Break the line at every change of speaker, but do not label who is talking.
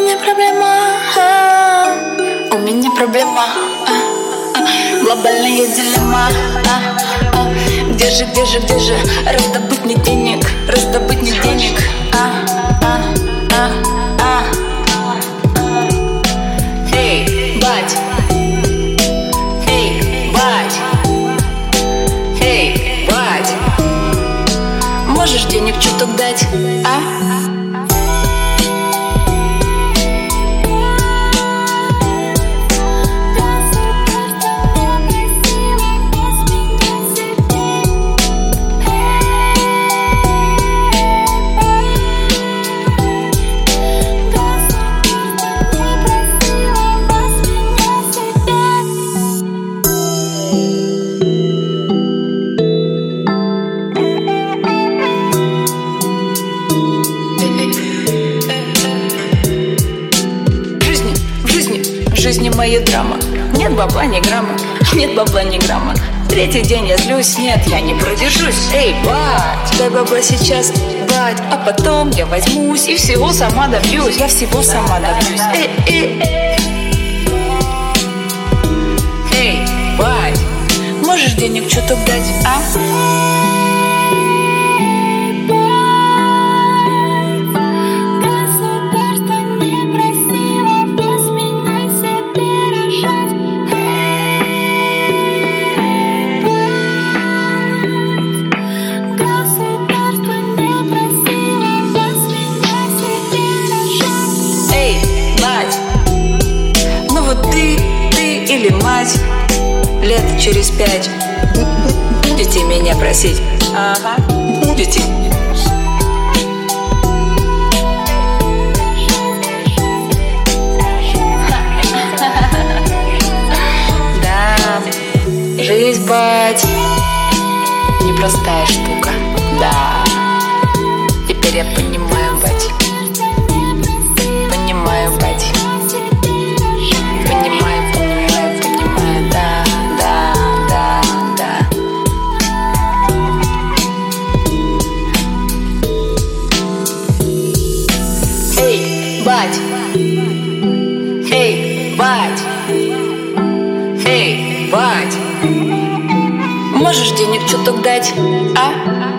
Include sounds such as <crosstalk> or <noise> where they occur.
меня проблема а. У меня проблема а, а. Глобальная дилемма а, а, Где же, где же, где же Раздобыть мне денег? Раздобыть мне денег а, а, а, а. Эй, бать. Можешь денег чуток дать, а? Жизни моей драма. Нет бабла ни грамма, нет бабла ни грамма. Третий день я злюсь, нет, я не продержусь. Эй, бать, дай бабла сейчас, бать. А потом я возьмусь и всего сама добьюсь. Я всего сама добьюсь. Эй, эй, эй. Бать, можешь денег чуток Лет через пять. Будете меня просить. Ага, будете <laughs> Да, жизнь, бать Непростая штука, да. Теперь я понимаю, бать. Эй, бать. Эй, бать. Можешь денег чуток дать, а?